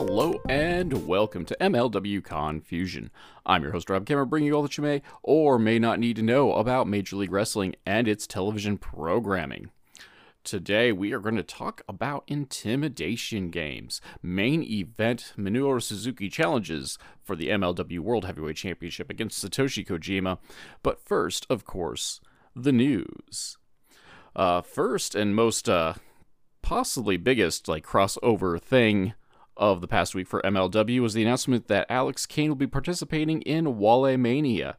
Hello and welcome to MLW Confusion. I'm your host Rob Cameron, bringing you all that you may or may not need to know about Major League Wrestling and its television programming. Today we are going to talk about intimidation games, main event Minoru Suzuki challenges for the MLW World Heavyweight Championship against Satoshi Kojima. But first, of course, the news. Uh, first and most uh, possibly biggest like crossover thing of the past week for MLW was the announcement that Alex Kane will be participating in Wale Mania.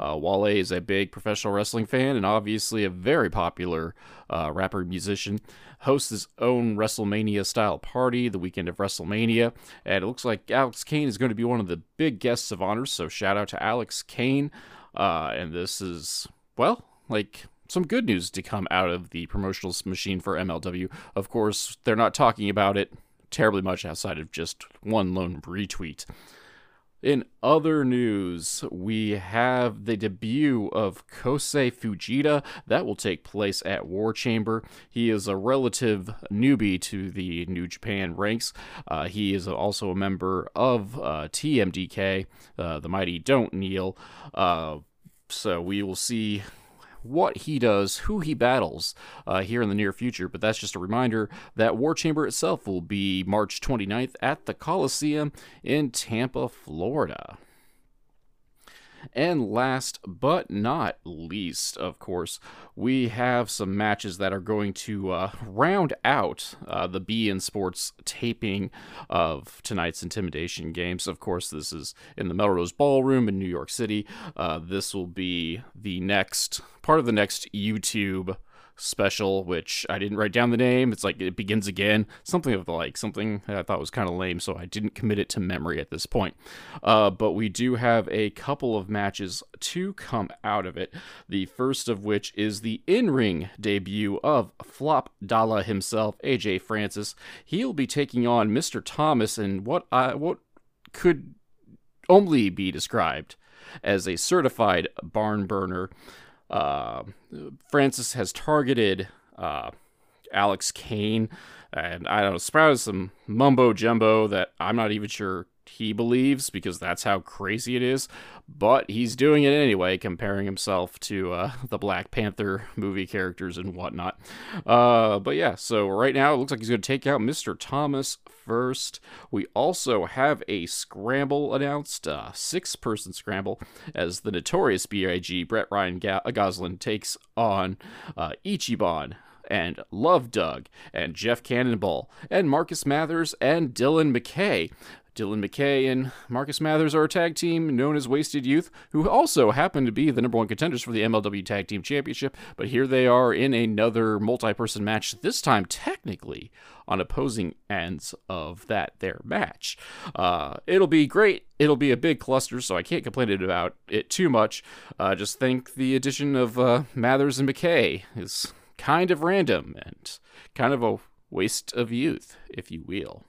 Uh, Wale is a big professional wrestling fan and obviously a very popular uh, rapper musician. Hosts his own WrestleMania style party the weekend of WrestleMania, and it looks like Alex Kane is going to be one of the big guests of honor. So shout out to Alex Kane. Uh, and this is well, like some good news to come out of the promotional machine for MLW. Of course, they're not talking about it terribly much outside of just one lone retweet. In other news, we have the debut of Kosei Fujita. That will take place at War Chamber. He is a relative newbie to the New Japan ranks. Uh, he is also a member of uh, TMDK, uh, the Mighty Don't Kneel. Uh, so we will see what he does, who he battles uh, here in the near future. But that's just a reminder that War Chamber itself will be March 29th at the Coliseum in Tampa, Florida. And last but not least, of course, we have some matches that are going to uh, round out uh, the beIN Sports taping of tonight's Intimidation Games. Of course, this is in the Melrose Ballroom in New York City. Uh, this will be the next part of the next YouTube special, which I didn't write down the name. It's like it begins again, something of the like, something I thought was kind of lame, so I didn't commit it to memory at this point. Uh, but we do have a couple of matches to come out of it. The first of which is the in ring debut of Flop Dalla himself, AJ Francis. He'll be taking on Mr. Thomas in what I what could only be described as a certified barn burner. Uh, Francis has targeted uh, Alex Kane, and I don't know, sprouted some mumbo jumbo that I'm not even sure he believes because that's how crazy it is. But he's doing it anyway, comparing himself to uh, the Black Panther movie characters and whatnot. Uh, but yeah, so right now it looks like he's going to take out Mr. Thomas first. We also have a scramble announced, uh, six person scramble, as the notorious BIG Brett Ryan Ga- Gosselin takes on uh, Ichiban and Love Doug and Jeff Cannonball and Marcus Mathers and Dylan McKay. Dylan McKay and Marcus Mathers are a tag team known as Wasted Youth, who also happen to be the number one contenders for the MLW Tag Team Championship. But here they are in another multi person match, this time technically on opposing ends of that their match. Uh, it'll be great. It'll be a big cluster, so I can't complain about it too much. Uh, just think the addition of uh, Mathers and McKay is kind of random and kind of a waste of youth, if you will.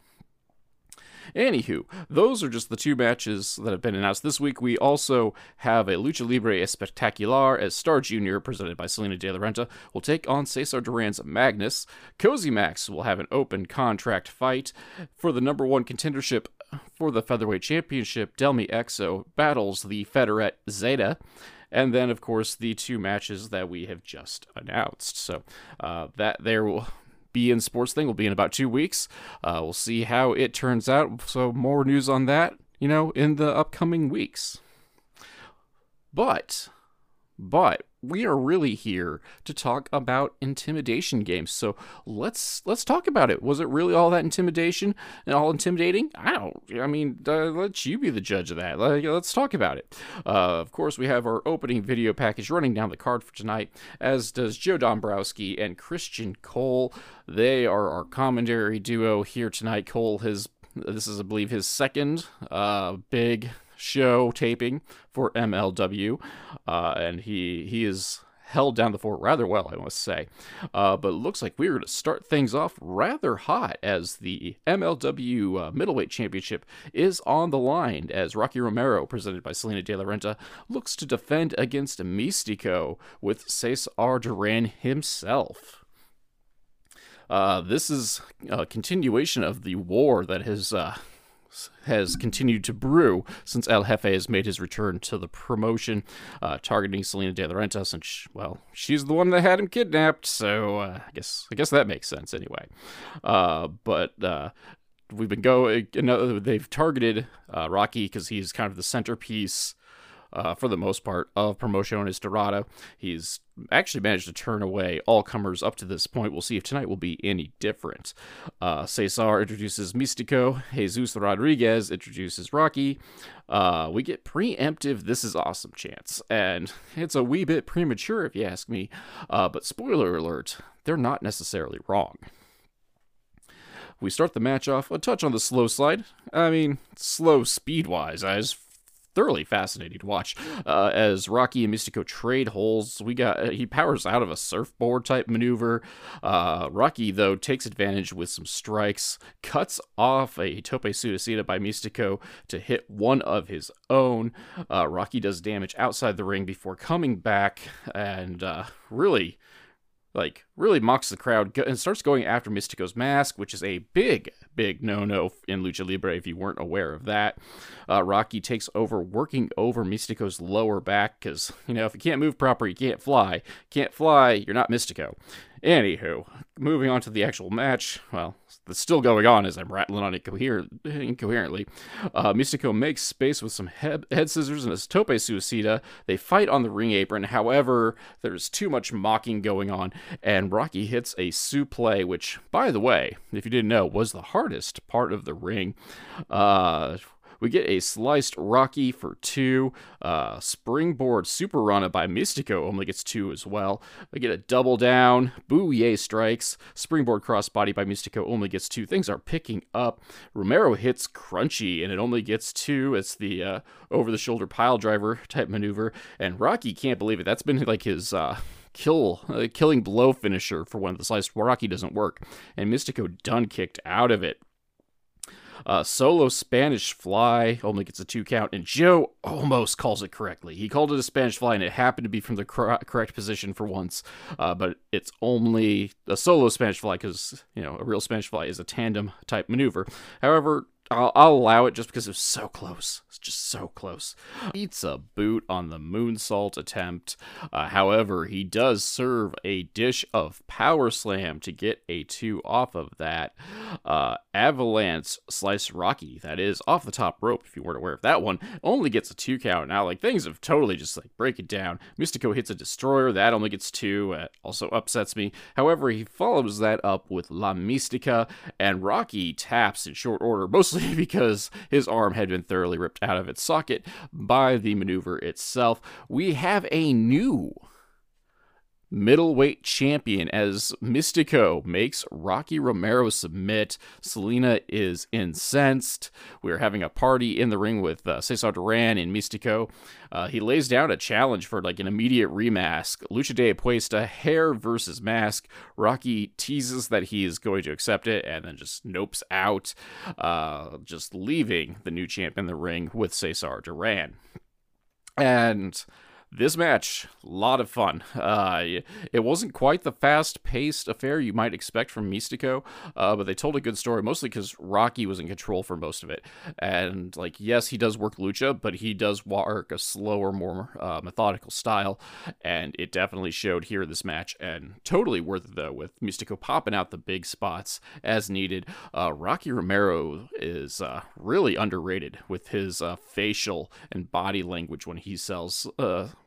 Anywho, those are just the two matches that have been announced this week. We also have a Lucha Libre Espectacular as Star Jr., presented by Salina De La Renta, will take on Cesar Duran's Magnus. Cozy Max will have an open contract fight for the number one contendership for the Featherweight Championship. Delmi Exo battles the Federette Zeta and then of course the two matches that we have just announced. So uh, that there will beIN Sports thing will be in about two weeks. Uh, we'll see how it turns out. So more news on that, you know, in the upcoming weeks. But, but we are really here to talk about intimidation games. So let's let's talk about it. Was it really all that intimidation and all intimidating? I don't. I mean, uh, let you be the judge of that. Let, us talk about it. Uh, of course, we have our opening video package running down the card for tonight, as does Joe Dombrowski and Christian Cole. They are our commentary duo here tonight. Cole has this is, I believe, his second uh, big show taping for MLW, uh, and he he is held down the fort rather well, I must say. Uh, but it looks like we're going to start things off rather hot as the MLW uh, Middleweight Championship is on the line as Rocky Romero, presented by Salina De La Renta, looks to defend against Mistico with Cesar Duran himself. Uh, this is a continuation of the war that has uh, has continued to brew since El Jefe has made his return to the promotion, uh, targeting Salina de la Renta, since well, she's the one that had him kidnapped. So uh, I guess I guess that makes sense anyway. Uh, but uh, we've been going. You know, they've targeted uh, Rocky because he's kind of the centerpiece uh, for the most part, of Promociones Dorada. He's actually managed to turn away all comers up to this point. We'll see if tonight will be any different. Uh, Cesar introduces Mistico. Jesus Rodriguez introduces Rocky. Uh, we get preemptive, this is awesome chance. And it's a wee bit premature, if you ask me. Uh, but spoiler alert, they're not necessarily wrong. We start the match off a touch on the slow side. I mean, slow speed wise. I was thoroughly fascinating to watch. Uh, as Rocky and Mistico trade holes, we got uh, he powers out of a surfboard type maneuver. Uh, Rocky though takes advantage with some strikes, cuts off a tope suicida by Mistico to hit one of his own. Uh, Rocky does damage outside the ring before coming back and uh, really like really mocks the crowd and starts going after Mistico's mask, which is a big, big no-no in Lucha Libre if you weren't aware of that. Uh, Rocky takes over, working over Mistico's lower back because you know if you can't move proper, you can't fly. Can't fly, you're not Mistico. Anywho, moving on to the actual match. Well, that's still going on as I'm rattling on incoher- incoherently. Uh, Mistico makes space with some head, head scissors and a tope suicida. They fight on the ring apron. However, there's too much mocking going on, and Rocky hits a suplex, which, by the way, if you didn't know, was the hardest part of the ring. Uh, we get a sliced Rocky for two. Uh, springboard Super Rana by Mistico only gets two as well. We get a double down. Booyah strikes. Springboard crossbody by Mistico only gets two. Things are picking up. Romero hits Crunchy and it only gets two. It's the uh, over the shoulder pile driver type maneuver. And Rocky can't believe it. That's been like his. Uh, kill uh, killing blow finisher for one of the sliced Rocky doesn't work, and Mistico done kicked out of it. Uh, solo Spanish fly only gets a two count, and Joe almost calls it correctly. He called it a Spanish fly, and it happened to be from the cor- correct position for once. Uh, but it's only a solo Spanish fly because you know a real Spanish fly is a tandem type maneuver. However, I'll, I'll, allow it just because it was so close. It's just so close. Eats a boot on the moonsault attempt. Uh, however, he does serve a dish of power slam to get a two off of that. Uh, Avalanche slice Rocky, that is off the top rope. If you weren't aware of that one, only gets a two count. Now, like things have totally just like break it down. Mistico hits a destroyer, that only gets two. Uh, also upsets me. However, he follows that up with La Mistica, and Rocky taps in short order, mostly because his arm had been thoroughly ripped out of its socket by the maneuver itself. We have a new middleweight champion as Mistico makes Rocky Romero submit. Salina is incensed. We're having a party in the ring with uh, Cesar Duran and Mistico. Uh, he lays down a challenge for like an immediate remask. Lucha de Apuesta, hair versus mask. Rocky teases that he is going to accept it and then just nopes out, uh, just leaving the new champ in the ring with Cesar Duran. And this match, a lot of fun. Uh, it wasn't quite the fast-paced affair you might expect from Mistico, uh, but they told a good story, mostly because Rocky was in control for most of it. And like, yes, he does work lucha, but he does work a slower, more uh, methodical style, and it definitely showed here in this match. And totally worth it though, with Mistico popping out the big spots as needed. Uh, Rocky Romero is uh, really underrated with his uh, facial and body language when he sells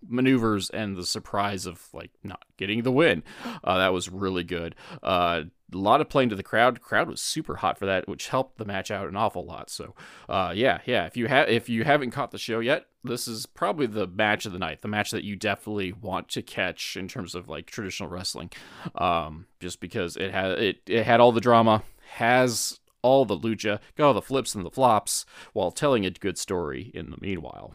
maneuvers and the surprise of like not getting the win. Uh, that was really good. Uh, a lot of playing to the crowd. Crowd was super hot for that, which helped the match out an awful lot. So, uh, yeah, yeah. If you have if you haven't caught the show yet, this is probably the match of the night. The match that you definitely want to catch in terms of like traditional wrestling, um, just because it had it it had all the drama, has all the lucha, got all the flips and the flops, while telling a good story in the meanwhile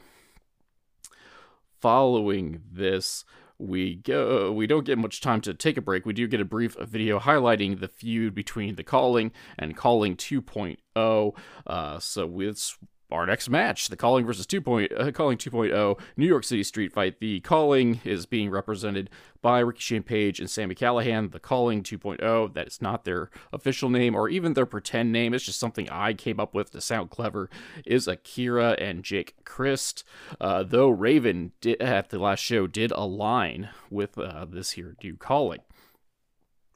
following this, we go we don't get much time to take a break. We do get a brief video highlighting the feud between the calling and calling 2.0. Uh, so it's our next match, the Calling versus 2. Point, uh, Calling 2.0 New York City Street Fight. The Calling is being represented by Ricky Shane Page and Sami Callihan. The Calling 2.0, that is not their official name or even their pretend name. It's just something I came up with to sound clever. Is Akira and Jake Crist. Uh, though Raven did, at the last show did align with uh, this here new Calling.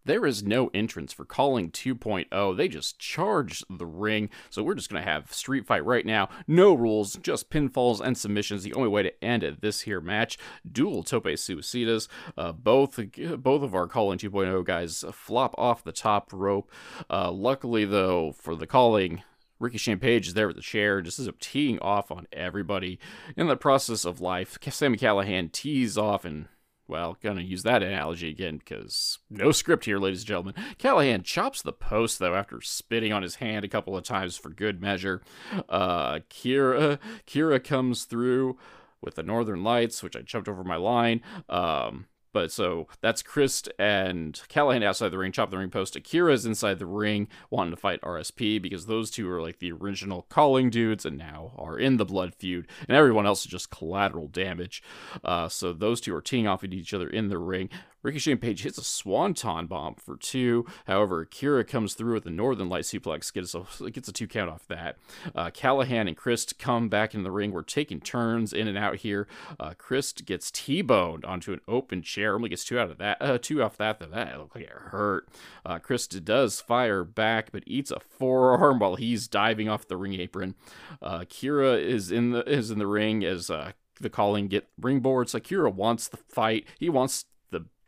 There is no entrance for Calling 2.0. They just charged the ring. So we're just going to have Street Fight right now. No rules, just pinfalls and submissions. The only way to end it, this here match. Dual tope suicidas. Uh, both both of our Calling 2.0 guys flop off the top rope. Uh, luckily, though, for the Calling, Ricky Shane Page is there with the chair, just as teeing off on everybody. In the process of life, Sami Callihan tees off and well, gonna use that analogy again because no script here, ladies and gentlemen. Callihan chops the post though after spitting on his hand a couple of times for good measure. Uh, Kira Kira comes through with the Northern Lights, which I jumped over my line. Um, but so that's Crist and Callihan outside the ring, chop the ring post. Akira's inside the ring, wanting to fight RSP because those two are like the original calling dudes and now are in the blood feud, and everyone else is just collateral damage. Uh, so those two are teeing off at each other in the ring. Ricky Shane Page hits a swanton bomb for two. However, Akira comes through with a Northern Light suplex, gets a, gets a two count off that. Uh, Callihan and Crist come back in the ring. We're taking turns in and out here. Uh, Crist gets T-boned onto an open chair. Only gets two out of that. Uh, two off that. Though that looked like it hurt. Uh, Crist does fire back, but eats a forearm while he's diving off the ring apron. Uh, Kira is in the is in the ring as uh, the calling get ringboards. Akira wants the fight. He wants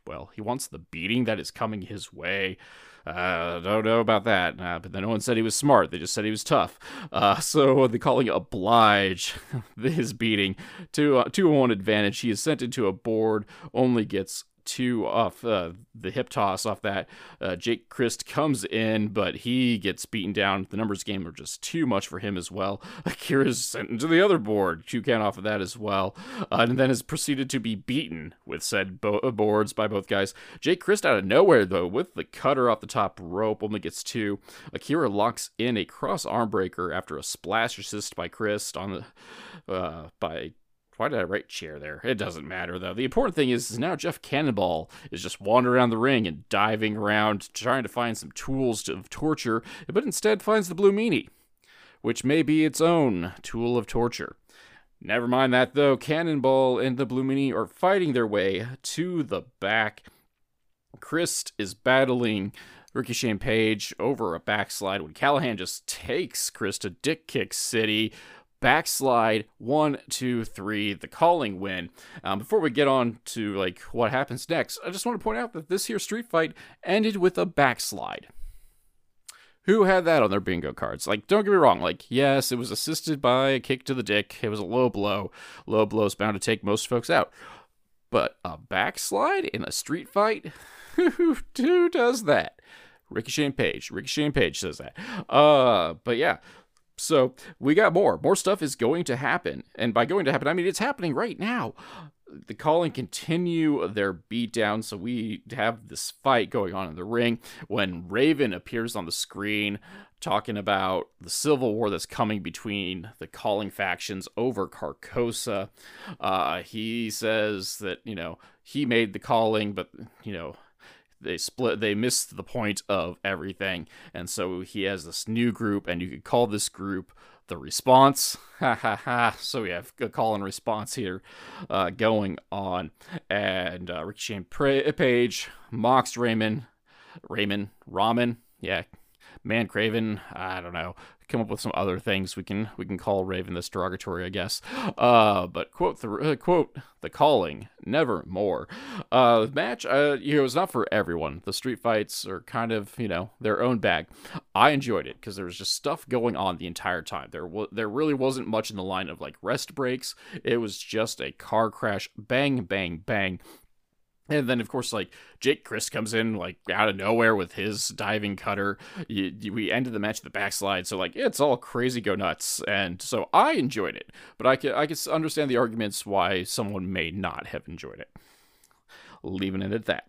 well, he wants the beating that is coming his way. Uh, don't know about that, uh, but then no one said he was smart. They just said he was tough. Uh, so they calling oblige his beating to uh, a one advantage. He is sent into a board, only gets two off uh, the hip toss off that. Uh, Jake Crist comes in, but he gets beaten down. The numbers game are just too much for him as well. Akira's sent into the other board, two count off of that as well, uh, and then is proceeded to be beaten with said bo- uh, boards by both guys. Jake Crist out of nowhere though, with the cutter off the top rope, only gets two. Akira locks in a cross arm breaker after a splash assist by Crist on the uh, by why did I write chair there? It doesn't matter though. The important thing is, is now Jeff Cannonball is just wandering around the ring and diving around trying to find some tools to, of torture, but instead finds the Blue Meanie, which may be its own tool of torture. Never mind that though. Cannonball and the Blue Meanie are fighting their way to the back. Crist is battling Ricky Shane Page over a backslide when Callihan just takes Crist to Dick Kick City backslide one two three the calling win. Um, before we get on to like what happens next i just want to point out that this here street fight ended with a backslide. Who had that on their bingo cards? Like don't get me wrong like yes it was assisted by a kick to the dick. It was a low blow. Low blow is bound to take most folks out. But a backslide in a street fight? Who, who does that? Ricky Shane Page. Ricky Shane Page says that. Uh, but yeah, so we got more. More stuff is going to happen. And by going to happen, I mean it's happening right now. The calling continue their beatdown. So we have this fight going on in the ring when Raven appears on the screen talking about the civil war that's coming between the calling factions over Carcosa. Uh, he says that, you know, he made the calling, but, you know, they split they missed the point of everything. And so he has this new group and you could call this group the response. Ha ha ha. So we have a call and response here uh, going on. And uh, ricky shane page mocks raymond raymond ramen. Yeah. Man craven. I don't know come up with some other things we can we can call Raven this derogatory, I guess. Uh, but quote the uh, quote the calling, never more. Uh, match, uh, you know, it's not for everyone. The street fights are kind of you know their own bag. I enjoyed it because there was just stuff going on the entire time. There was there really wasn't much in the line of like rest breaks. It was just a car crash, bang bang bang and then, of course, like Jake Crist comes in like out of nowhere with his diving cutter. We ended the match with the backslide, so like it's all crazy go nuts, and so I enjoyed it. But I can I can understand the arguments why someone may not have enjoyed it. Leaving it at that.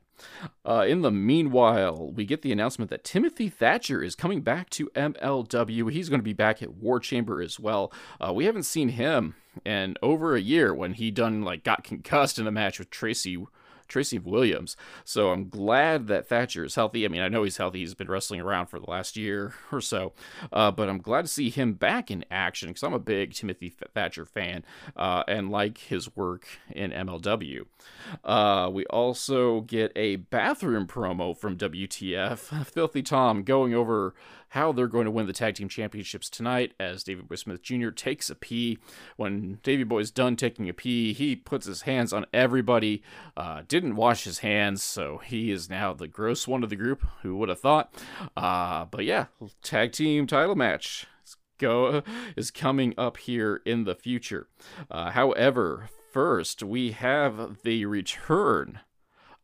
Uh, in the meanwhile, we get the announcement that Timothy Thatcher is coming back to MLW. He's going to be back at War Chamber as well. Uh, we haven't seen him in over a year when he done like got concussed in a match with Tracy Tracy Williams. So I'm glad that Thatcher is healthy. I mean, I know he's healthy. He's been wrestling around for the last year or so, uh, but I'm glad to see him back in action because I'm a big Timothy Thatcher fan uh, and like his work in MLW. Uh, we also get a bathroom promo from WTF. Filthy Tom going over how they're going to win the tag team championships tonight as Davey Boy Smith Jr. takes a pee. When Davey Boy's done taking a pee, he puts his hands on everybody. Uh, didn't wash his hands, so he is now the gross one of the group. Who would have thought? Uh, but yeah, tag team title match go is coming up here in the future. Uh, however, first we have the return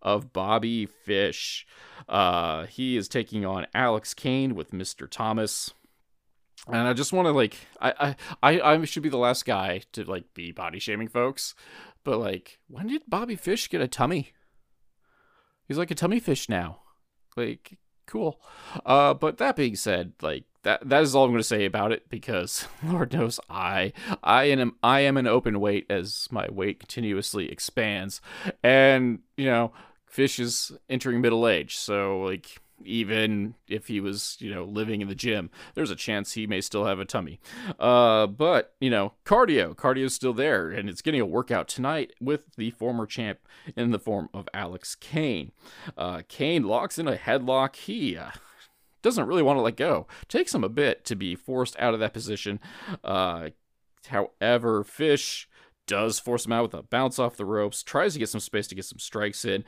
of Bobby Fish. Uh, he is taking on Alex Kane with Mr. Thomas. And I just want to like I, I I should be the last guy to like be body shaming folks, but like when did Bobby Fish get a tummy? He's like a tummy fish now. Like cool. Uh but that being said, like that that is all I'm going to say about it because Lord knows I I am I am an open weight as my weight continuously expands, and you know Fish is entering middle age, so like even if he was, you know, living in the gym, there's a chance he may still have a tummy. Uh, but, you know, cardio, cardio's still there, and it's getting a workout tonight with the former champ in the form of Alex Kane. Uh, Kane locks in a headlock. He uh, doesn't really want to let go. Takes him a bit to be forced out of that position. Uh, however, Fish does force him out with a bounce off the ropes, tries to get some space to get some strikes in,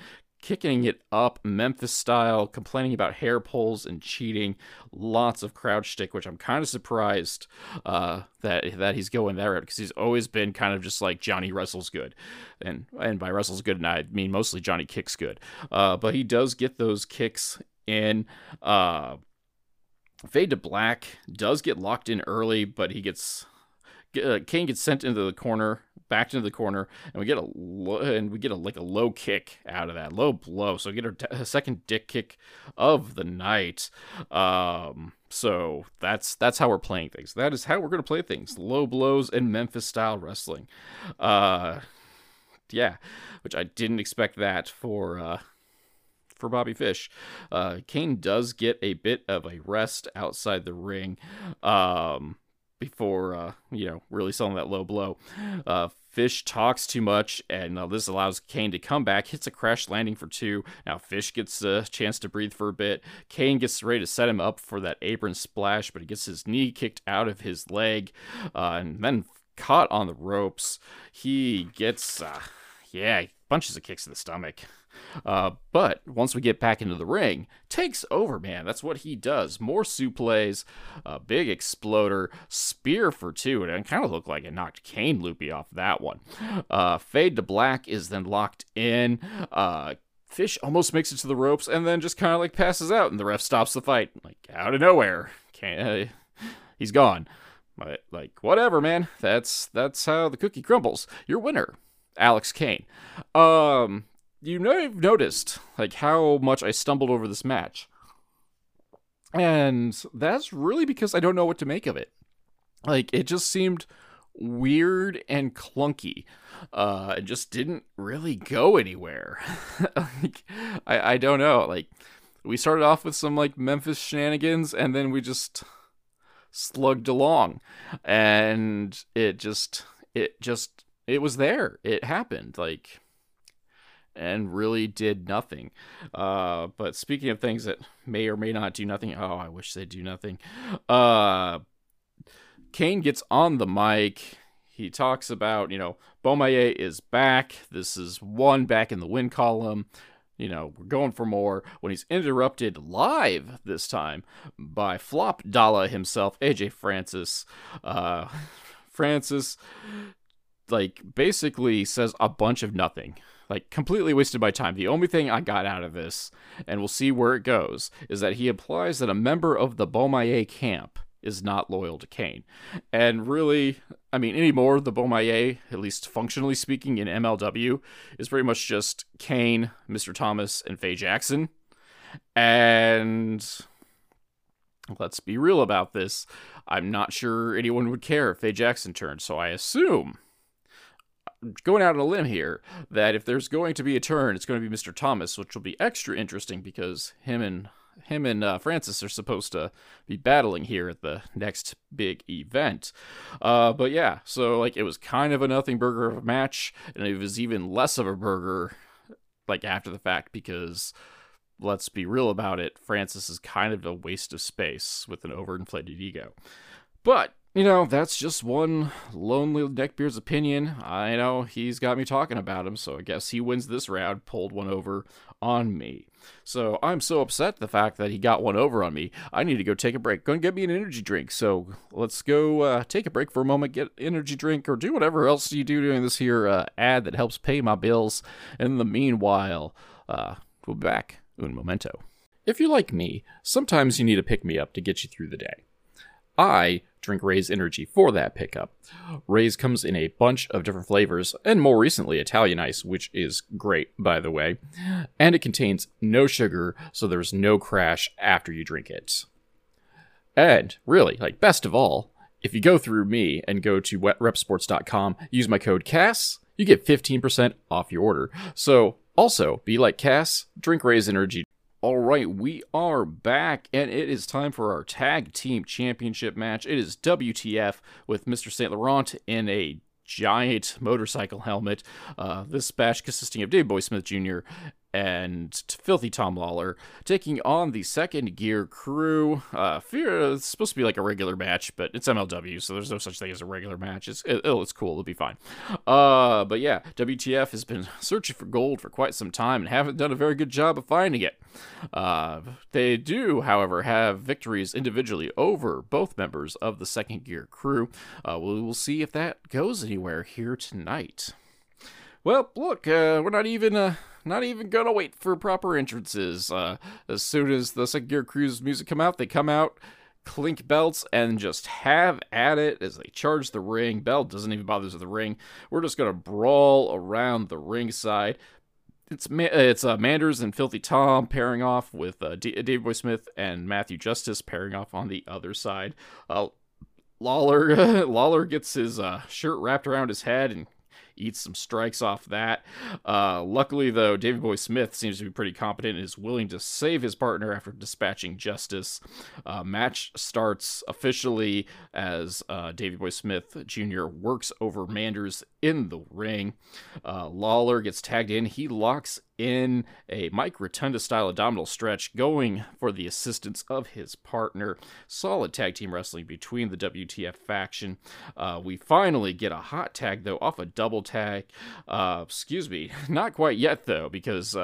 kicking it up Memphis style, complaining about hair pulls and cheating. Lots of crowd shtick, which I'm kind of surprised uh, that that he's going that route because he's always been kind of just like Johnny wrestles good, and and by wrestles good, and I mean mostly Johnny kicks good. Uh, but he does get those kicks in. Uh, Fade to Black does get locked in early, but he gets uh, Kane gets sent into the corner, backed into the corner, and we get a lo- and we get a like a low kick out of that low blow. So we get our t- second dick kick of the night. Um, so that's that's how we're playing things. That is how we're gonna play things. Low blows and Memphis style wrestling. Uh, yeah, which I didn't expect that for. Uh, for Bobby Fish. Uh, Kane does get a bit of a rest outside the ring. Um, before uh, you know really selling that low blow. Uh, Fish talks too much, and uh, this allows Kane to come back. Hits a crash landing for two. Now Fish gets a chance to breathe for a bit. Kane gets ready to set him up for that apron splash, but he gets his knee kicked out of his leg, uh, and then caught on the ropes. He gets, uh, yeah, bunches of kicks to the stomach. Uh, but once we get back into the ring, takes over, man. That's what he does. More suplees, a big exploder, spear for two, and it kind of looked like it knocked Kane loopy off that one. Uh, fade to black is then locked in. Uh, Fish almost makes it to the ropes and then just kind of like passes out, and the ref stops the fight, like out of nowhere. Can't, he's gone. But like whatever, man. That's that's how the cookie crumbles. Your winner, Alex Kane. Um, you know I've noticed like how much I stumbled over this match. And that's really because I don't know what to make of it. Like it just seemed weird and clunky. Uh it just didn't really go anywhere. like I I don't know. Like we started off with some like Memphis shenanigans and then we just slugged along and it just it just it was there. It happened. Like and really did nothing. Uh, but speaking of things that may or may not do nothing, oh, I wish they'd do nothing. Uh, Kane gets on the mic. He talks about, you know, Bomaye is back. This is one back in the win column. You know, we're going for more. When he's interrupted live this time by Flop Dalla himself, AJ Francis. Uh, Francis, like, basically says a bunch of nothing like completely wasted my time. The only thing I got out of this, and we'll see where it goes, is that he implies that a member of the Bomaye camp is not loyal to Kane. And really, I mean, anymore, the Bomaye, at least functionally speaking, in MLW, is pretty much just Kane, Mr. Thomas, and Faye Jackson. And let's be real about this. I'm not sure anyone would care if Faye Jackson turned, so I assume going out on a limb here that if there's going to be a turn, it's going to be Mr. Thomas, which will be extra interesting because him and him and uh, Francis are supposed to be battling here at the next big event. Uh, but yeah, so like it was kind of a nothing burger of a match, and it was even less of a burger like after the fact because let's be real about it, Francis is kind of a waste of space with an overinflated ego. But you know, that's just one lonely neckbeard's opinion. I know he's got me talking about him, so I guess he wins this round, pulled one over on me. So I'm so upset the fact that he got one over on me. I need to go take a break. Go and get me an energy drink. So let's go uh, take a break for a moment, get energy drink, or do whatever else you do during this here uh, ad that helps pay my bills. In the meanwhile, uh, we'll be back. Un momento. If you're like me, sometimes you need a pick me up to get you through the day. I drink Raze Energy for that pickup. Raze comes in a bunch of different flavors, and more recently Italian Ice, which is great, by the way. And it contains no sugar, so there's no crash after you drink it. And really, like best of all, if you go through me and go to wetrepsports.com, use my code CASS, you get 15% off your order. So also, be like Cass, drink Raze Energy all right, we are back, and it is time for our tag team championship match. It is WTF with Mr. St. Laurent in a giant motorcycle helmet. Uh, this match consisting of Dave Boy Smith Jr and Filthy Tom Lawler taking on the second gear crew. Uh, fear it's supposed to be like a regular match, but it's MLW, so there's no such thing as a regular match. It's it, it's cool. It'll be fine. Uh, but yeah, WTF has been searching for gold for quite some time and haven't done a very good job of finding it. Uh, they do, however, have victories individually over both members of the second gear crew. Uh, we will see if that goes anywhere here tonight. Well, look, uh, we're not even uh, not even gonna wait for proper entrances. Uh, as soon as the second gear crew's music come out, they come out, clink belts, and just have at it as they charge the ring. Bell doesn't even bother with the ring. We're just gonna brawl around the ringside. It's it's uh, Manders and Filthy Tom pairing off with uh, D- Dave Boy Smith and Matthew Justice pairing off on the other side. Uh, Lawler Lawler gets his uh, shirt wrapped around his head and eats some strikes off that. Uh, luckily, though, Davey Boy Smith seems to be pretty competent and is willing to save his partner after dispatching Justice. Uh, match starts officially as uh, Davey Boy Smith Jr. works over Manders in the ring. Uh, Lawler gets tagged in. He locks in a Mike Rotunda style abdominal stretch, going for the assistance of his partner. Solid tag team wrestling between the WTF faction. Uh, we finally get a hot tag, though, off a double tag. Uh, excuse me, not quite yet, though, because.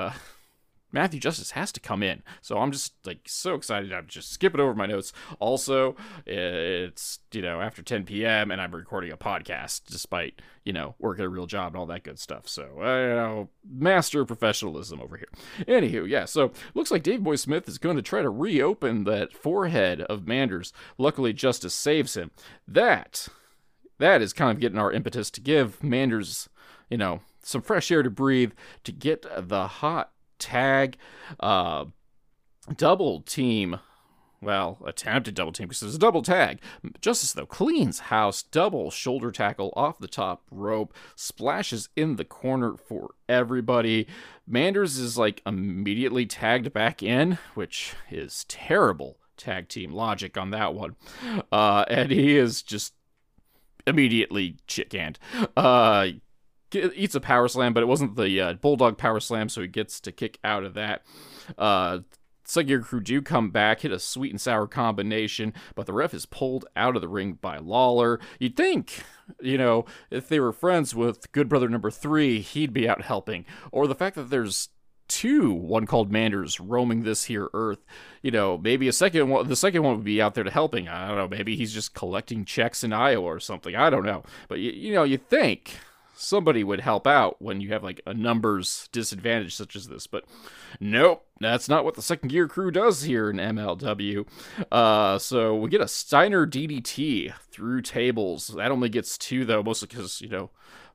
Matthew Justice has to come in. So I'm just like so excited. I'm just skipping over my notes. Also, it's, you know, after 10 p.m. and I'm recording a podcast despite, you know, working a real job and all that good stuff. So, uh, you know, master professionalism over here. Anywho, yeah, so looks like Dave Boy Smith is going to try to reopen that forehead of Manders. Luckily, Justice saves him. That, that is kind of getting our impetus to give Manders, you know, some fresh air to breathe, to get the hot tag, uh, double team. Well, attempted double team because there's a double tag. Justice, though, cleans house, double shoulder tackle off the top rope, splashes in the corner for everybody. Manders is like immediately tagged back in, which is terrible tag team logic on that one. Uh, and he is just immediately canned. Uh, eats a power slam, but it wasn't the uh, bulldog power slam, so he gets to kick out of that. Uh, Suggear crew do come back, hit a sweet and sour combination, but the ref is pulled out of the ring by Lawler. You'd think, you know, if they were friends with Good Brother number three, he'd be out helping. Or the fact that there's two one called Manders roaming this here earth. You know, maybe a second one the second one would be out there to helping. I don't know, maybe he's just collecting checks in Iowa or something. I don't know. But you know, you think somebody would help out when you have like a numbers disadvantage such as this. But nope, that's not what the second gear crew does here in MLW. Uh, so we get a Steiner DDT through tables. That only gets two though, mostly because you know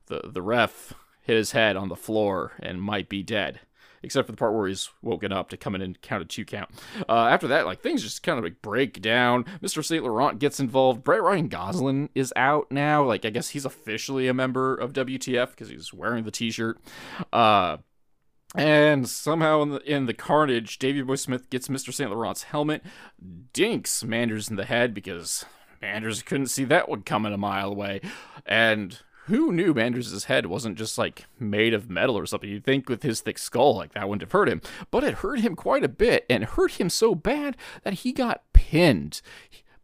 the the ref hit his head on the floor and might be dead except for the part where he's woken up to come in and count a two count. Uh, after that, like things just kind of like break down. Mr. Saint Laurent gets involved. Brett Ryan Gosselin is out now. Like I guess he's officially a member of WTF because he's wearing the T-shirt. Uh, and somehow in the, in the carnage, Davey Boy Smith gets Mr. St. Laurent's helmet, dinks Manders in the head because Manders couldn't see that one coming a mile away. And who knew Manders' head wasn't just like made of metal or something? You'd think with his thick skull, like that wouldn't have hurt him. But it hurt him quite a bit and hurt him so bad that he got pinned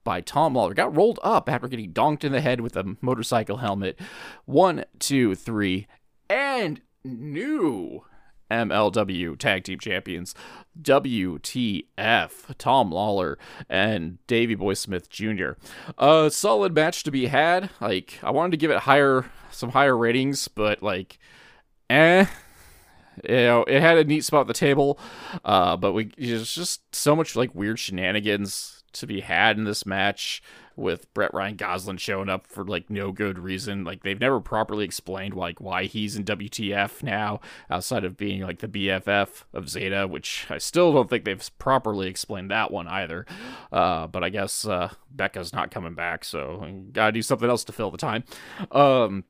by Tom Lawler. Got rolled up after getting donked in the head with a motorcycle helmet. One, two, three, and new MLW Tag Team Champions, WTF, Tom Lawler and Davey Boy Smith Jr. A solid match to be had. Like I wanted to give it higher, some higher ratings, but like, eh. You know, it had a neat spot at the table, uh, but we there's just so much like weird shenanigans to be had in this match with Brett Ryan Gosselin showing up for like no good reason. Like they've never properly explained like why he's in WTF now, outside of being like the BFF of Zeta, which I still don't think they've properly explained that one either. Uh, but I guess uh, Becca's not coming back, so gotta do something else to fill the time. Um,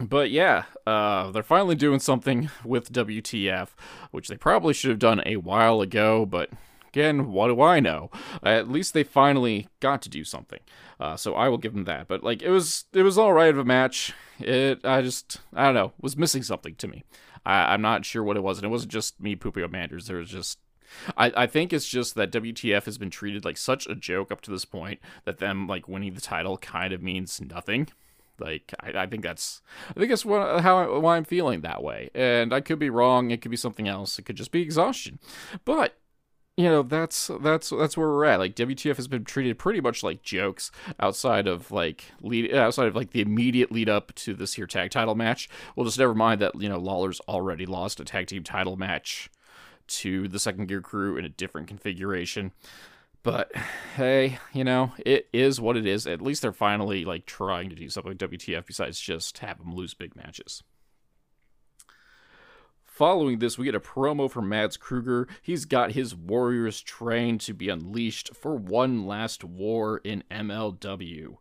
but yeah, uh, they're finally doing something with WTF, which they probably should have done a while ago, but Again, what do I know? At least they finally got to do something. Uh, so I will give them that. But like it was, it was all right of a match. It, I just, I don't know, was missing something to me. I, am not sure what it was, and it wasn't just me pooping on Manders. There was just I, I think it's just that WTF has been treated like such a joke up to this point that them like winning the title kind of means nothing. Like I, I think that's I think that's what, how why I'm feeling that way, and I could be wrong. It could be something else. It could just be exhaustion. But you know that's that's that's where we're at. Like wtf has been treated pretty much like jokes outside of like lead outside of like the immediate lead up to this here tag title match. We'll just never mind that you know lawler's already lost a tag team title match to the second gear crew in a different configuration. But hey you know it is what it is. At least they're finally like trying to do something with wtf besides just have them lose big matches Following this, we get a promo from Mads Krügger. He's got his warriors trained to be unleashed for one last war in MLW.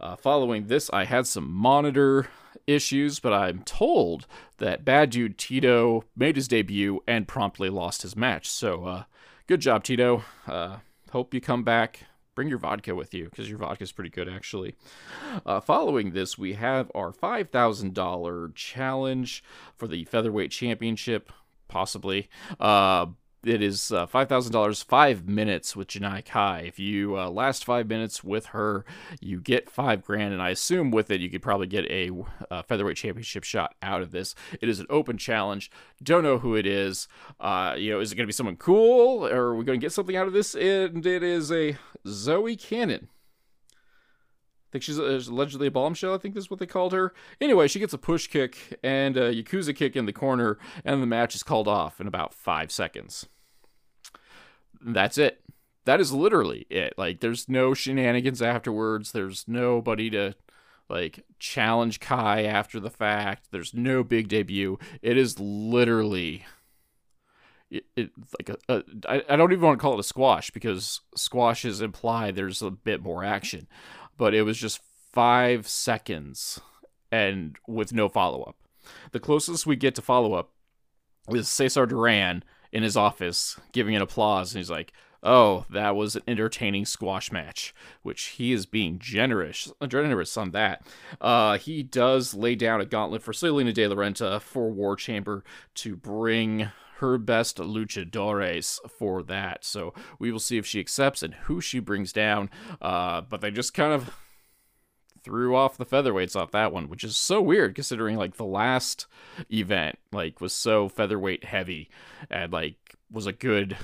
Uh, following this, I had some monitor issues, but I'm told that Bad Dude Tito made his debut and promptly lost his match. So, uh, good job, Tito. Uh, hope you come back bring your vodka with you because your vodka is pretty good actually. Uh, following this, we have our five thousand dollar challenge for the featherweight championship, possibly. Uh, it is uh, $5,000, five minutes with Janai Kai. If you uh, last five minutes with her, you get five grand. And I assume with it, you could probably get a uh, featherweight championship shot out of this. It is an open challenge. Don't know who it is. Uh, you know, is it going to be someone cool? Or are we going to get something out of this? And it is a Zoe Cannon I think she's allegedly a bombshell. I think this is what they called her. Anyway, she gets a push kick and a Yakuza kick in the corner, and the match is called off in about five seconds. That's it. That is literally it. Like, there's no shenanigans afterwards. There's nobody to like challenge Kai after the fact. There's no big debut. It is literally it, it like I don't even want to call it a squash because squashes imply there's a bit more action but it was just five seconds and with no follow up. The closest we get to follow up is Cesar Duran in his office giving an applause, and he's like, "Oh, that was an entertaining squash match," which he is being generous, generous on that. Uh, he does lay down a gauntlet for Salina De La Renta for War Chamber to bring her best luchadores for that. So we will see if she accepts and who she brings down. Uh, but they just kind of threw off the featherweights off that one, which is so weird considering like the last event like was so featherweight heavy and like was a good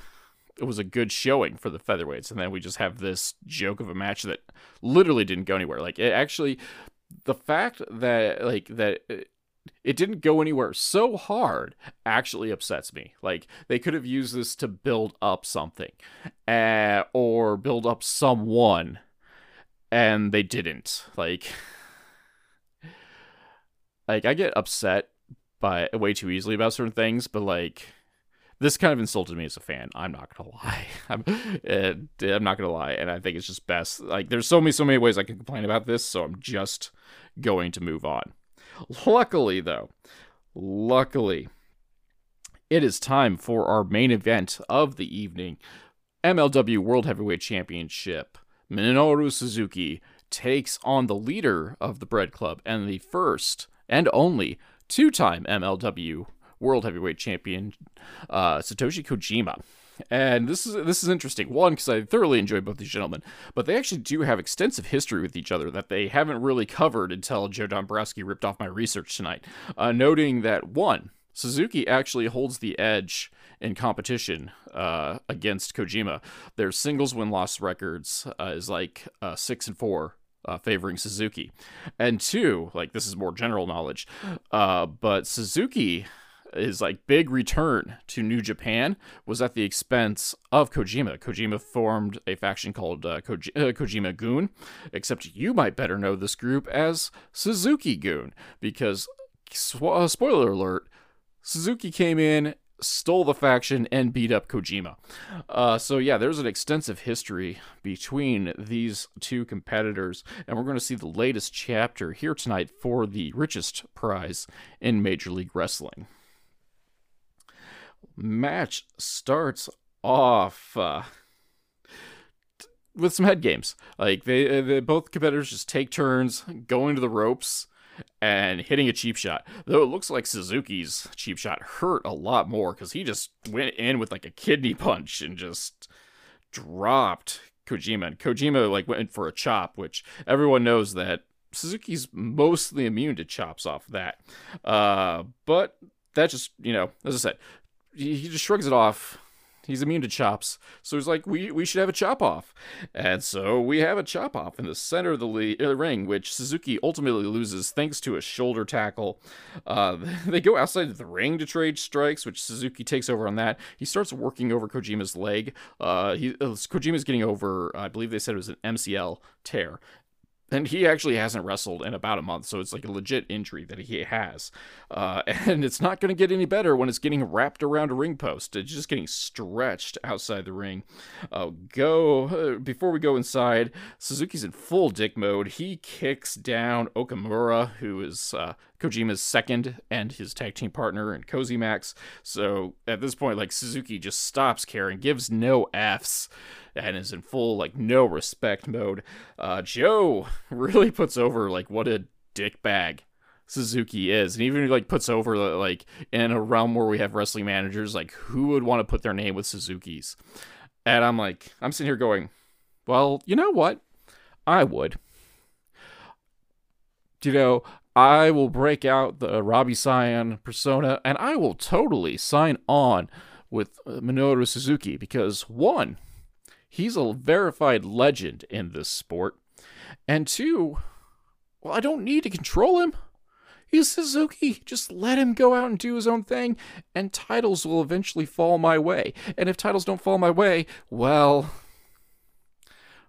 it was a good showing for the featherweights and then we just have this joke of a match that literally didn't go anywhere. Like it actually the fact that like that it didn't go anywhere so hard actually upsets me. Like they could have used this to build up something, uh, or build up someone, and they didn't. Like, like I get upset by way too easily about certain things, but like this kind of insulted me as a fan. I'm not gonna lie. I'm, uh, I'm not gonna lie, and I think it's just best. Like, there's so many, so many ways I can complain about this, so I'm just going to move on. Luckily, though, luckily, it is time for our main event of the evening MLW World Heavyweight Championship. Minoru Suzuki takes on the leader of the Bread Club and the first and only two time MLW World Heavyweight Champion, uh, Satoshi Kojima. And this is this is interesting. One, because I thoroughly enjoy both these gentlemen, but they actually do have extensive history with each other that they haven't really covered until Joe Dombrowski ripped off my research tonight. Uh, noting that one, Suzuki actually holds the edge in competition uh, against Kojima. Their singles win loss records uh, is like uh, six and four. Uh, favoring Suzuki, and two, like this is more general knowledge, uh, but Suzuki his like big return to New Japan was at the expense of Kojima. Kojima formed a faction called uh, uh, Kojima-gun, except you might better know this group as Suzuki-gun because uh, spoiler alert, Suzuki came in stole the faction and beat up Kojima. Uh, so yeah, there's an extensive history between these two competitors, and we're going to see the latest chapter here tonight for the richest prize in Major League Wrestling match starts off uh, with some head games. Like they, uh, they, both competitors just take turns going to the ropes and hitting a cheap shot. Though it looks like Suzuki's cheap shot hurt a lot more because he just went in with like a kidney punch and just dropped Kojima. And Kojima like went for a chop, which everyone knows that Suzuki's mostly immune to chops off that. Uh, but that just you know, as I said, he just shrugs it off. He's immune to chops, so he's like, "We we should have a chop off," and so we have a chop off in the center of the le- uh, ring, which Suzuki ultimately loses thanks to a shoulder tackle. Uh, they go outside the ring to trade strikes, which Suzuki takes over on that. He starts working over Kojima's leg. Uh, he uh, Kojima's getting over, I believe they said it was an MCL tear, and he actually hasn't wrestled in about a month, so it's like a legit injury that he has. Uh, and it's not going to get any better when it's getting wrapped around a ring post. It's just getting stretched outside the ring. Uh, go uh, before we go inside. Suzuki's in full dick mode. He kicks down Okumura, who is uh, Kojima's second and his tag team partner and Cozy Max. So at this point, like Suzuki just stops caring, gives no Fs, and is in full like no respect mode. Uh, Joe really puts over like what a dick bag Suzuki is, and even like puts over like in a realm where we have wrestling managers, like who would want to put their name with Suzuki's? And I'm like, I'm sitting here going, well, you know what? I would. You know, I will break out the Robbie Cyan persona and I will totally sign on with uh, Minoru Suzuki because one, he's a verified legend in this sport, and two, well, I don't need to control him. He's Suzuki. Just let him go out and do his own thing, and titles will eventually fall my way. And if titles don't fall my way, well,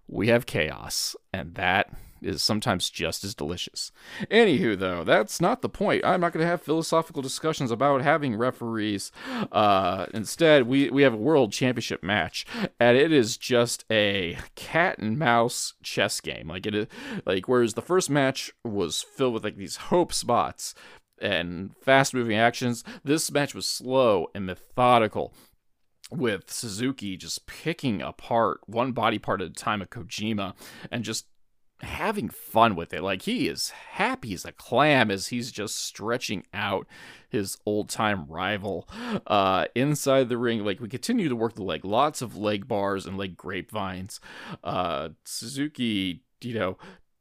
we have chaos, and that is sometimes just as delicious. Anywho, though, that's not the point. I'm not going to have philosophical discussions about having referees. Uh, instead, we, we have a world championship match, and it is just a cat and mouse chess game. Like it, is, like whereas the first match was filled with like these hope spots and fast moving actions, this match was slow and methodical with Suzuki just picking apart one body part at a time of Kojima and just having fun with it. Like he is happy as a clam as he's just stretching out his old time rival uh, inside the ring. Like we continue to work the leg, lots of leg bars and leg grapevines. Uh, Suzuki, you know,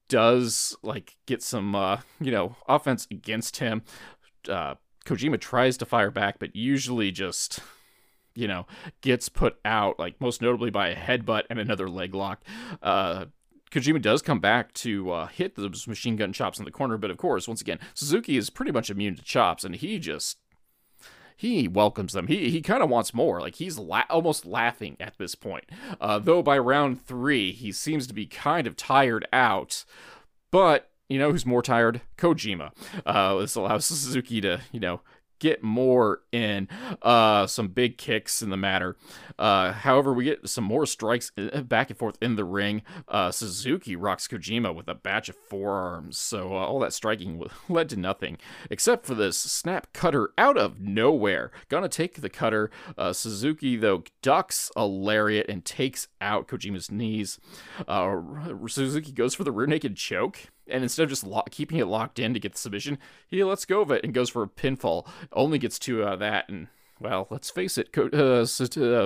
does like get some uh, you know offense against him. Uh, Kojima tries to fire back, but usually just you know gets put out like most notably by a headbutt and another leg lock. Uh, Kojima does come back to uh, hit those machine gun chops in the corner, but of course, once again, Suzuki is pretty much immune to chops, and he just he welcomes them. He he kind of wants more. Like he's la- almost laughing at this point. Uh, though by round three, he seems to be kind of tired out. But you know who's more tired? Kojima. Uh, this allows Suzuki to you know get more in. Uh, some big kicks in the matter. Uh, however, we get some more strikes uh, back and forth in the ring. Uh, Suzuki rocks Kojima with a batch of forearms. So uh, all that striking led to nothing except for this snap cutter out of nowhere. Gonna take the cutter. Uh, Suzuki though ducks a lariat and takes out Kojima's knees. Uh, Suzuki goes for the rear naked choke and instead of just lo- keeping it locked in to get the submission, he lets go of it and goes for a pinfall. Only gets two out of that, and well, let's face it, uh, uh,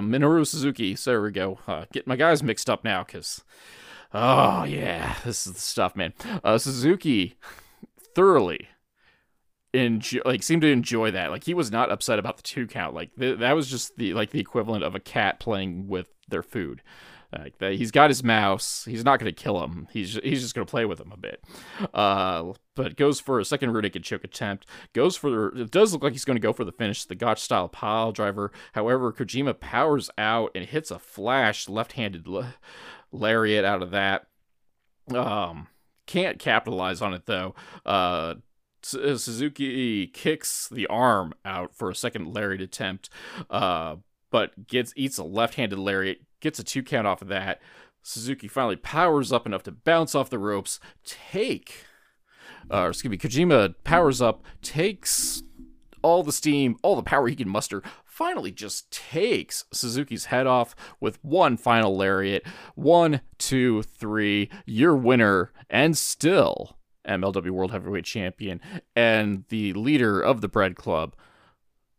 Minoru Suzuki. So there we go. Uh, get my guys mixed up now, cause oh yeah, this is the stuff, man. Uh, Suzuki thoroughly enjoy, like seemed to enjoy that. Like he was not upset about the two count. Like th- that was just the like the equivalent of a cat playing with their food. Like he's got his mouse. He's not going to kill him. He's he's just going to play with him a bit. Uh, but goes for a second naked choke attempt. Goes for it does look like he's going to go for the finish, the Gotch style pile driver. However, Kojima powers out and hits a flash left-handed lariat out of that. Um, can't capitalize on it though. Uh, Suzuki kicks the arm out for a second lariat attempt, uh, but gets eats a left-handed lariat, gets a two count off of that. Suzuki finally powers up enough to bounce off the ropes, take, uh, excuse me, Kojima powers up, takes all the steam, all the power he can muster, finally just takes Suzuki's head off with one final lariat. One, two, three, your winner, and still MLW World Heavyweight Champion and the leader of the Bread Club,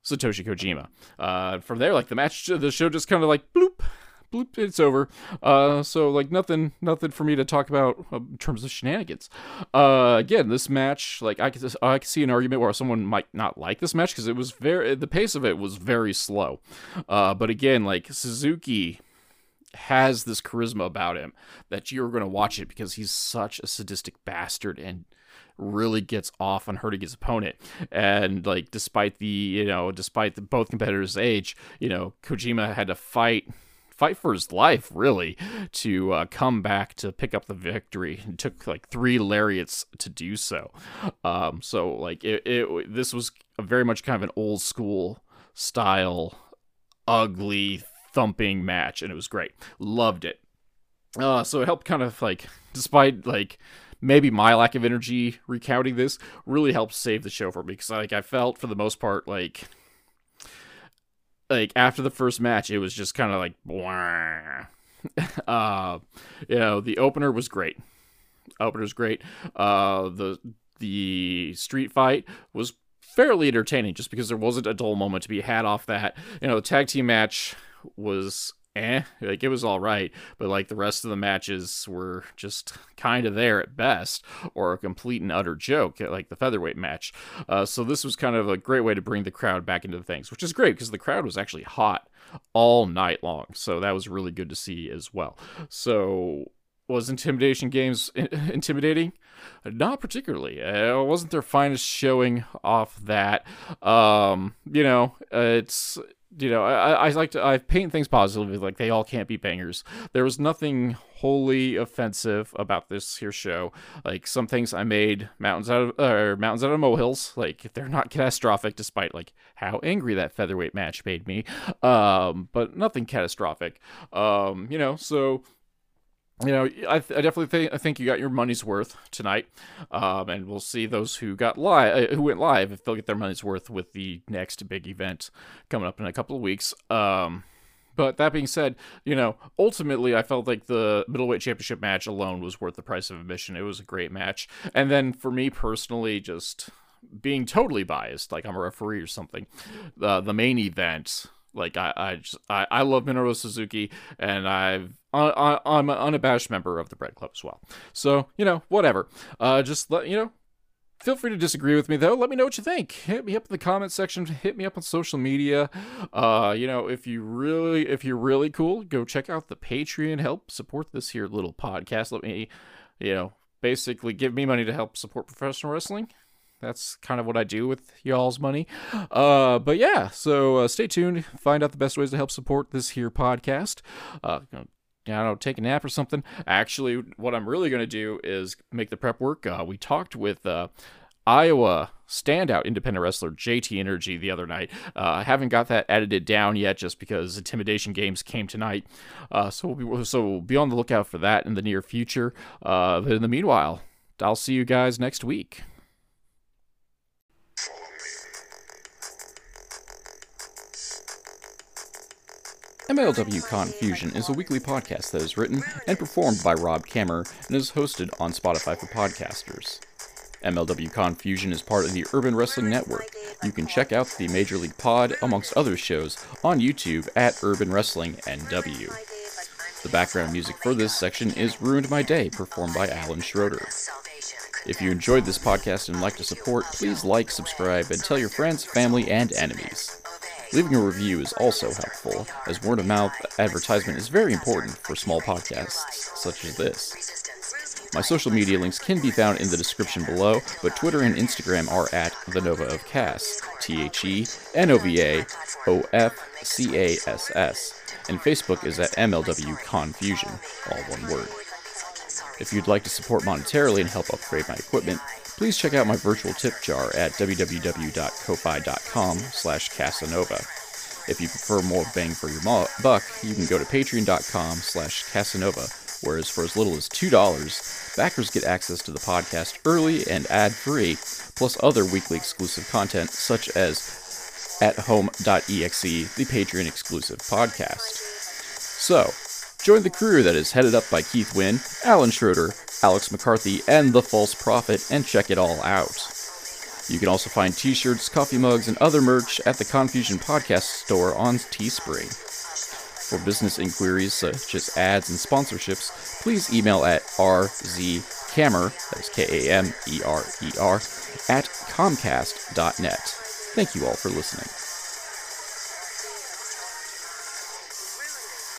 Satoshi Kojima. Uh, from there, like the match, the show just kind of like bloop bloop, it's over. Uh, so like nothing, nothing for me to talk about uh, in terms of shenanigans. Uh, again, this match, like I could, I could see an argument where someone might not like this match because it was very, the pace of it was very slow. Uh, but again, like Suzuki has this charisma about him that you're going to watch it because he's such a sadistic bastard and really gets off on hurting his opponent. And like, despite the you know, despite the, both competitors' age, you know, Kojima had to fight fight for his life, really, to uh, come back to pick up the victory. It took like three lariats to do so. Um, so like it, it, this was very much kind of an old school style, ugly thumping match, and it was great. Loved it. Uh, so it helped kind of like, despite like maybe my lack of energy recounting this, really helped save the show for me because like I felt for the most part like like after the first match, it was just kind of like, uh, you know, the opener was great. Opener's great. Uh, the the street fight was fairly entertaining, just because there wasn't a dull moment to be had off that. You know, the tag team match was eh, like it was all right, but like the rest of the matches were just kind of there at best, or a complete and utter joke, like the featherweight match. Uh, so this was kind of a great way to bring the crowd back into things, which is great because the crowd was actually hot all night long. So that was really good to see as well. So was intimidation games intimidating not particularly it wasn't their finest showing off that um you know it's you know, I, I like to I paint things positively, like they all can't be bangers. There was nothing wholly offensive about this here show. Like some things I made mountains out of or mountains out of molehills. Like they're not catastrophic, despite like how angry that featherweight match made me. Um, but nothing catastrophic. Um, you know, so you know, I, th- I definitely think I think you got your money's worth tonight, um, and we'll see those who got live, uh, who went live, if they'll get their money's worth with the next big event coming up in a couple of weeks. Um, but that being said, you know, ultimately, I felt like the middleweight championship match alone was worth the price of admission. It was a great match, and then for me personally, just being totally biased, like I'm a referee or something, uh, the main event like I, I, just, I, I love Minoru Suzuki, and I've I, I'm an unabashed member of the Bread Club as well. So you know, whatever. Uh, just let you know, Feel free to disagree with me though. Let me know what you think. Hit me up in the comment section. Hit me up on social media. Uh, you know, if you really, if you're really cool, go check out the Patreon. Help support this here little podcast. Let me, you know, basically give me money to help support professional wrestling. That's kind of what I do with y'all's money. Uh, but yeah, so uh, stay tuned. Find out the best ways to help support this here podcast. Uh, I don't know, take a nap or something. Actually, what I'm really going to do is make the prep work. Uh, we talked with uh, Iowa standout independent wrestler JT Energy the other night. Uh, I haven't got that edited down yet just because Intimidation Games came tonight. Uh, so, we'll be, so be on the lookout for that in the near future. Uh, but in the meanwhile, I'll see you guys next week. MLW Confusion is a weekly podcast that is written and performed by Rob Kamerer and is hosted on Spotify for podcasters. MLW Confusion is part of the Urban Wrestling Network. You can check out the Major League Pod, amongst other shows, on YouTube at Urban Wrestling NW. The background music for this section is Ruined My Day, performed by Alan Schroeder. If you enjoyed this podcast and like to support, please like, subscribe, and tell your friends, family, and enemies. Leaving a review is also helpful, as word of mouth advertisement is very important for small podcasts such as this. My social media links can be found in the description below, but Twitter and Instagram are at The Nova of Cass, T H E N O V A O F C A S S, and Facebook is at MLW Confusion, all one word. If you'd like to support monetarily and help upgrade my equipment, please check out my virtual tip jar at www.ko-fi.com slash Cassonova. If you prefer more bang for your buck, you can go to patreon.com slash Cassonova, whereas for as little as $2, backers get access to the podcast early and ad-free, plus other weekly exclusive content such as at home.exe, the Patreon exclusive podcast. So, Join the crew that is headed up by Keith Winn, Alan Schroeder, Alex McCarthy, and The False Prophet, and check it all out. You can also find t shirts, coffee mugs, and other merch at the Confusion Podcast store on Teespring. For business inquiries such as ads and sponsorships, please email at rzkamerer, that is K A M E R E R, at comcast.net. Thank you all for listening.